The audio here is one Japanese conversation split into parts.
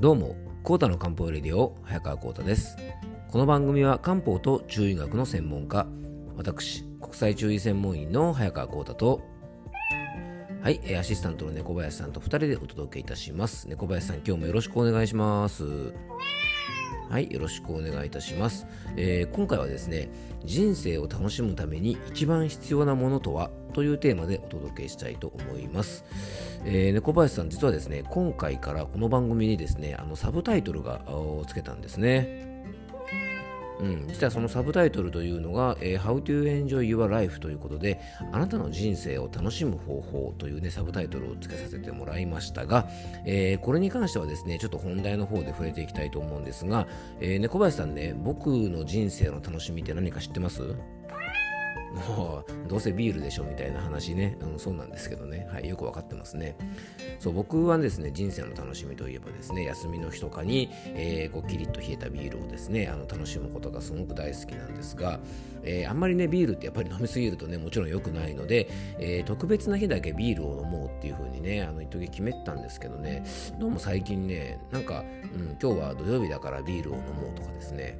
どうも、コータの漢方レディオ、早川コータです。この番組は漢方と中医学の専門家、私、国際中医専門員の早川コータと、はい、えアシスタントの猫林さんと2人でお届けいたします。猫林さん、今日もよろしくお願いします。はい、よろしくお願いいたします。えー今回はですね、人生を楽しむために一番必要なものとは？というテーマでお届けしたいと思います。えー猫林さん、実はですね、今回からこの番組にですね、あのサブタイトルがつけたんですね。うん、実はそのサブタイトルというのが、えー How to Enjoy Your Life ということで、あなたの人生を楽しむ方法というね、サブタイトルをつけさせてもらいましたが、えーこれに関してはですね、ちょっと本題の方で触れていきたいと思うんですが、えー猫林さんね、僕の人生の楽しみって何か知ってます？もうどうせビールでしょみたいな話ね、うん、そうなんですけどね、はい、よくわかってますね。そう僕はですね、人生の楽しみといえばですね、休みの日とかに、えーこうキリッと冷えたビールをですね、あの楽しむことがすごく大好きなんですが、えーあんまりね、ビールってやっぱり飲みすぎるとね、もちろん良くないので、えー特別な日だけビールを飲もうっていう風にね、あの一時決めてたんですけどね、どうも最近ね、なんか、うん、今日は土曜日だからビールを飲もうとかですね、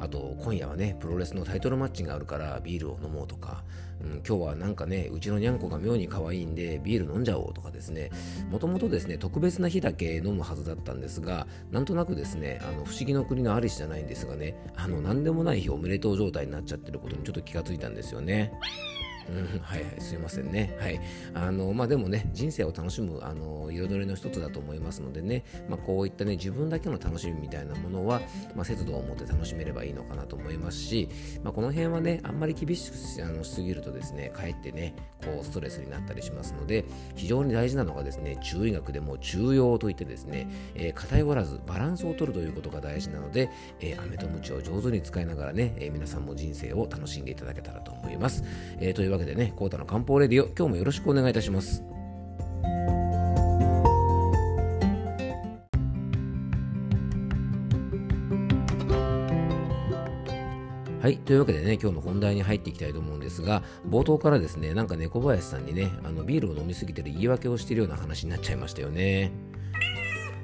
あと今夜はねプロレスのタイトルマッチがあるからビールを飲もうとか、うん、今日はなんかねうちのにゃんこが妙に可愛いんでビール飲んじゃおうとかですねもともとですね特別な日だけ飲むはずだったんですがなんとなくですねあの不思議の国のアリスじゃないんですがねあの何でもない日おめでとう状態になっちゃってることにちょっと気がついたんですよね。うん、はいはい、すいませんね。はい。あの、まあ、でもね、人生を楽しむ、あの、彩りの一つだと思いますのでね、まあ、こういったね、自分だけの楽しみみたいなものは、まあ、節度を持って楽しめればいいのかなと思いますし、まあ、この辺はね、あんまり厳しくしあのしすぎるとですね、かえってね、こう、ストレスになったりしますので、非常に大事なのがですね、中医学でも中庸といってですね、えー偏らずバランスを取るということが大事なので、えー、飴とムチを上手に使いながらね、えー皆さんも人生を楽しんでいただけたらと思います。えーというわけでね、コータの漢方レディオ、今日もよろしくお願いいたします。はい。というわけでね、今日の本題に入っていきたいと思うんですが、冒頭からですね、なんか猫林さんにね、あのビールを飲みすぎてる言い訳をしているような話になっちゃいましたよね。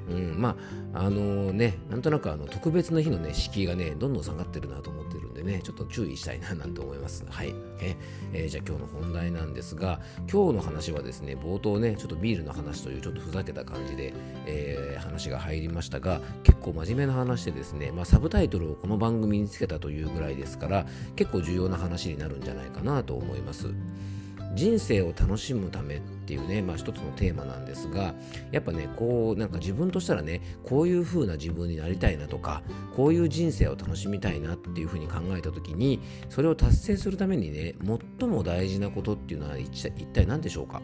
うん、まあ、あのね、なんとなくあの特別な日のね、敷居がね、どんどん下がってるなと思ってるんでね、ちょっと注意したいななんて思います。はい。ええーじゃあ今日の本題なんですが、今日の話はですね、冒頭ね、ちょっとビールの話というちょっとふざけた感じで、えー話が入りましたが、結構真面目な話でですね、まあ、サブタイトルをこの番組につけたというぐらいですから、結構重要な話になるんじゃないかなと思います。人生を楽しむためっていうね、まあ、一つのテーマなんですがやっぱねこうなんか自分としたらねこういう風な自分になりたいなとかこういう人生を楽しみたいなっていう風に考えた時にそれを達成するためにね最も大事なことっていうのは一体一体何でしょうか？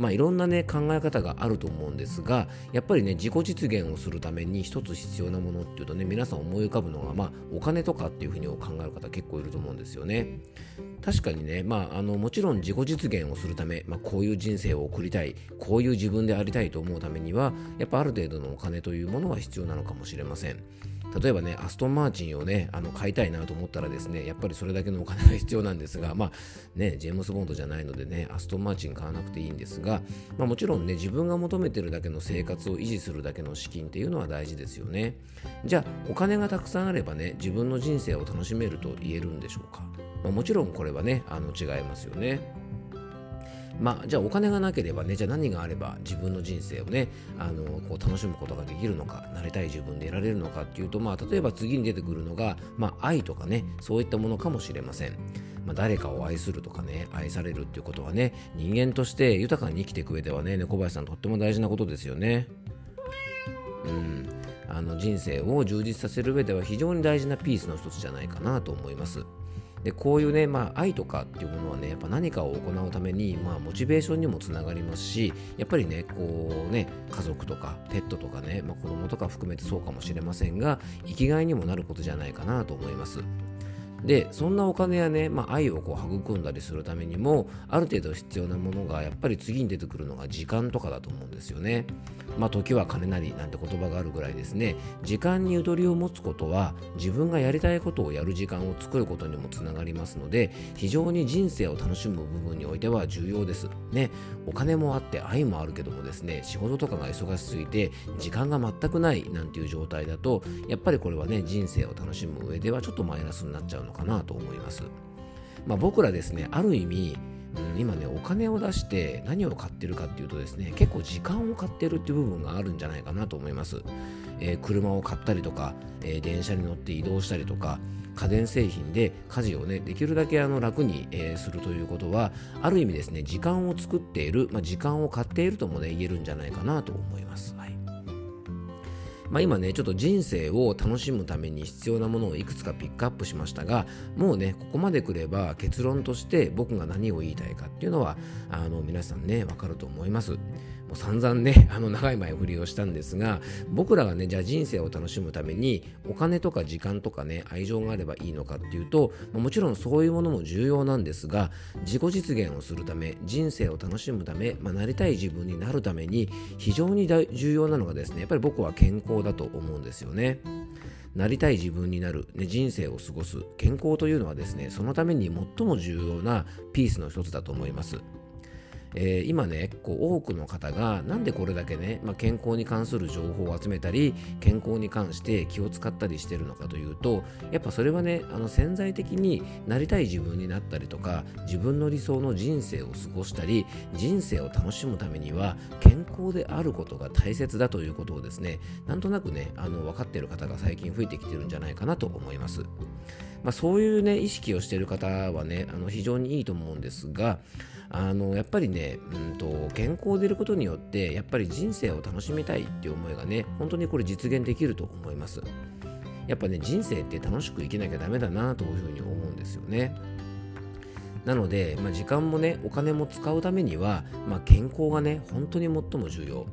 まあいろんなね考え方があると思うんですがやっぱりね自己実現をするために一つ必要なものっていうとね皆さん思い浮かぶのがまあお金とかっていうふうに考える方結構いると思うんですよね。確かにねまああのもちろん自己実現をするため、まあ、こういう人生を送りたいこういう自分でありたいと思うためにはやっぱある程度のお金というものは必要なのかもしれません。例えばね、アストンマーチンをね、あの買いたいなと思ったらですね、やっぱりそれだけのお金が必要なんですが、まあね、ジェームス・ボンドじゃないのでね、アストンマーチン買わなくていいんですが、まあもちろんね、自分が求めてるだけの生活を維持するだけの資金っていうのは大事ですよね。じゃあ、お金がたくさんあればね、自分の人生を楽しめると言えるんでしょうか。まあ、もちろんこれはね、あの違いますよね。まあ、じゃあお金がなければね、じゃあ何があれば自分の人生をね、あのこう楽しむことができるのか、なりたい自分でいられるのかっていうと、まあ、例えば次に出てくるのが、まあ、愛とかね、そういったものかもしれません。まあ、誰かを愛するとかね、愛されるっていうことはね、人間として豊かに生きていく上ではね、猫林さんとっても大事なことですよね。うん。あの人生を充実させる上では非常に大事なピースの一つじゃないかなと思います。でこういうね、まあ、愛とかっていうものはねやっぱ何かを行うために、まあ、モチベーションにもつながりますしやっぱりねこうね家族とかペットとかね、まあ、子供とか含めてそうかもしれませんが生きがいにもなることじゃないかなと思います。でそんなお金やね、まあ、愛をこう育んだりするためにもある程度必要なものがやっぱり次に出てくるのが時間とかだと思うんですよね。まあ、時は金なりなんて言葉があるぐらいですね時間にゆとりを持つことは自分がやりたいことをやる時間を作ることにもつながりますので非常に人生を楽しむ部分においては重要です。ね、お金もあって愛もあるけどもですね仕事とかが忙しすぎて時間が全くないなんていう状態だとやっぱりこれはね人生を楽しむ上ではちょっとマイナスになっちゃうのかなと思います。まあ、僕らですねある意味うん、今ねお金を出して何を買ってるかっていうとですね結構時間を買ってるっていう部分があるんじゃないかなと思います、えー、車を買ったりとか、えー、電車に乗って移動したりとか家電製品で家事をねできるだけあの楽に、えー、するということはある意味ですね時間を作っている、まあ、時間を買っているともね言えるんじゃないかなと思います、はい。まあ、今ね、ちょっと人生を楽しむために必要なものをいくつかピックアップしましたが、もうね、ここまでくれば結論として僕が何を言いたいかっていうのは、あの皆さんね、わかると思います。もう散々ね、あの長い前振りをしたんですが、僕らがね、じゃあ人生を楽しむために、お金とか時間とかね、愛情があればいいのかっていうと、もちろんそういうものも重要なんですが、自己実現をするため、人生を楽しむため、まあ、なりたい自分になるために、非常に重要なのがですね、やっぱり僕は健康だと思うんですよね。なりたい自分になる、ね、人生を過ごす健康というのはですねそのために最も重要なピースの一つだと思いますえー、今ねこう多くの方がなんでこれだけね、まあ、健康に関する情報を集めたり健康に関して気を使ったりしてるのかというとやっぱそれはねあの潜在的になりたい自分になったりとか自分の理想の人生を過ごしたり人生を楽しむためには健康であることが大切だということをですねなんとなくねあの分かっている方が最近増えてきてるんじゃないかなと思います。まあ、そういうね意識をしている方はねあの非常にいいと思うんですがあのやっぱりね、うんと、健康でいることによってやっぱり人生を楽しみたいっていう思いがね本当にこれ実現できると思います。やっぱね人生って楽しく生きなきゃダメだなというふうに思うんですよね。なので、まあ、時間もねお金も使うためには、まあ、健康がね本当に最も重要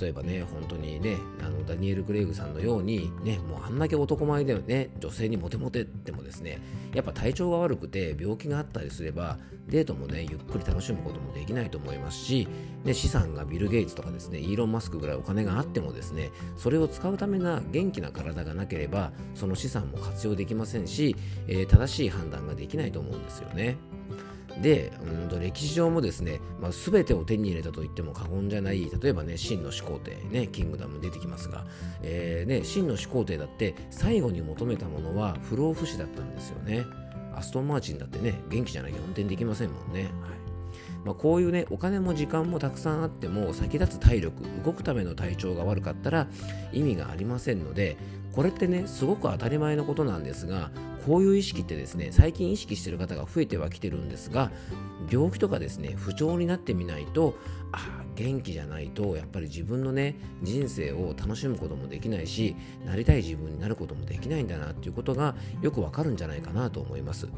例えばね本当にねあのダニエル・クレイグさんのようにねもうあんだけ男前でね女性にモテモテってもですねやっぱ体調が悪くて病気があったりすればデートもねゆっくり楽しむこともできないと思いますし、ね、資産がビル・ゲイツとかですねイーロン・マスクぐらいお金があってもですねそれを使うためな元気な体がなければその資産も活用できませんし、えー、正しい判断ができないと思うんですよね。で、うんと歴史上もですね、まあ、全てを手に入れたと言っても過言じゃない例えばね秦の始皇帝ねキングダム出てきますが、えーね、秦の始皇帝だって最後に求めたものは不老不死だったんですよね。アストンマーチンだってね元気じゃなきゃ運転できませんもんね、はい。まあ、こういうねお金も時間もたくさんあっても先立つ体力動くための体調が悪かったら意味がありませんのでこれってねすごく当たり前のことなんですがこういう意識ってですね最近意識してる方が増えてはきてるんですが病気とかですね不調になってみないとあ元気じゃないとやっぱり自分のね人生を楽しむこともできないしなりたい自分になることもできないんだなっていうことがよくわかるんじゃないかなと思います。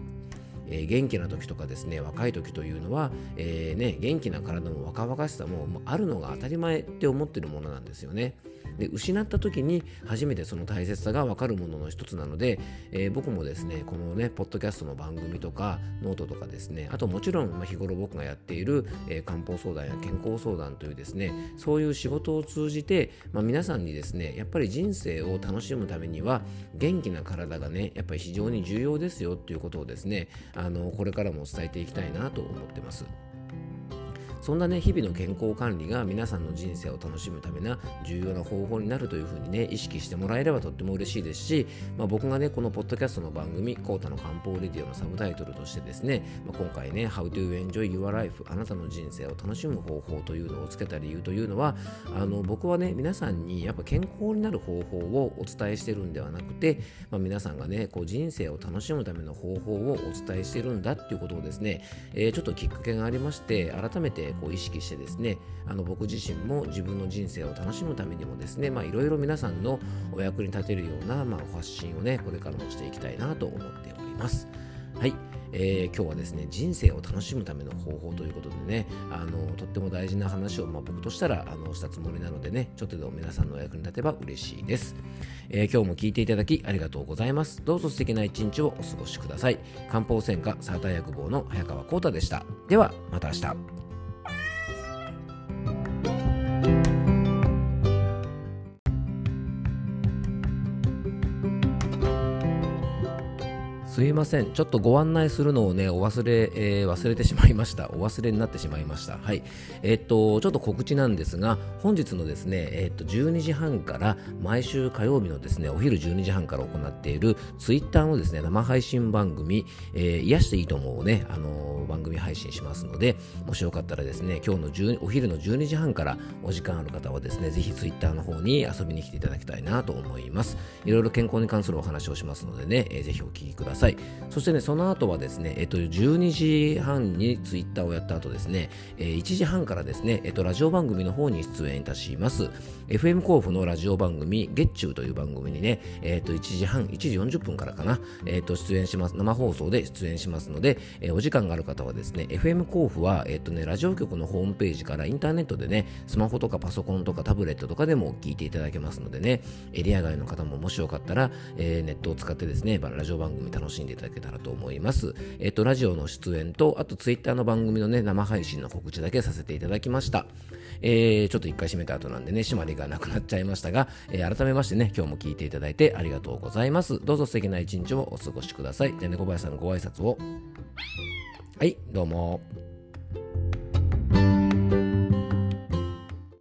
えー、元気な時とかですね若い時というのは、えー、ね、元気な体も若々しさももあるのが当たり前って思ってるものなんですよね。で失った時に初めてその大切さが分かるものの一つなので、えー、僕もですねこのねポッドキャストの番組とかノートとかですねあともちろん、日頃僕がやっている、えー、漢方相談や健康相談というですねそういう仕事を通じて、まあ、皆さんにですねやっぱり人生を楽しむためには元気な体がねやっぱり非常に重要ですよっていうことをですねあのこれからも伝えていきたいなと思ってます。そんなね日々の健康管理が皆さんの人生を楽しむためな重要な方法になるというふうにね意識してもらえればとっても嬉しいですし、まあ、僕がねこのポッドキャストの番組「コータの漢方レディオ」のサブタイトルとしてですね、まあ、今回ね「How to enjoy your life あなたの人生を楽しむ方法」というのをつけた理由というのはあの僕はね皆さんにやっぱ健康になる方法をお伝えしてるんではなくて、まあ、皆さんがねこう人生を楽しむための方法をお伝えしてるんだっていうことをですね、えー、ちょっときっかけがありまして改めてこう意識してですねあの僕自身も自分の人生を楽しむためにもですねいろいろ皆さんのお役に立てるような、まあ、発信をねこれからもしていきたいなと思っております。はい。えー、今日はですね人生を楽しむための方法ということでねあのとっても大事な話を、まあ、僕としたらあのしたつもりなのでねちょっとでも皆さんのお役に立てば嬉しいです、えー、今日も聞いていただきありがとうございます。どうぞ素敵な一日をお過ごしください。漢方専科サーター薬房の早川浩太でした。ではまた明日。すいません。ちょっとご案内するのをね、お忘れ、えー、忘れてしまいました。お忘れになってしまいました。はい。えー、っと、ちょっと告知なんですが、本日のですね、えー、っと、12時半から毎週火曜日のですね、お昼12時半から行っているツイッターのですね、生配信番組、え癒していいと思うね、あの番組配信しますので、もしよかったらですね、今日のお昼の12時半からお時間ある方はですね、ぜひツイッターの方に遊びに来ていただきたいなと思います。いろいろ健康に関するお話をしますのでね、えー、ぜひお聞きください。さい。そしてね、その後はですね、えっと、12時半にツイッターをやった後ですね、えー、1時半からですね、えっと、ラジオ番組の方に出演いたします。FM 甲府のラジオ番組、月中という番組にね、えっと、1時半、1時40分からかな、えっと、出演します。生放送で出演しますので、えー、お時間がある方はですね、FM 甲府は、えっとね、ラジオ局のホームページからインターネットでね、スマホとかパソコンとかタブレットとかでも聞いていただけますのでね、エリア外の方ももしよかったら、えー、ネットを使ってですね、ラジオ番組楽しんでいただけたらと思います。えっ、と、ラジオの出演と、あとツイッターの番組のね、生配信の告知だけさせていただきました。えー、ちょっと一回閉めた後なんでね、締まりがなくなっちゃいましたが、えー、改めましてね、今日も聞いていただいてありがとうございます。どうぞ素敵な一日をお過ごしください。じゃあね、小林さんのご挨拶を。はい、どうも。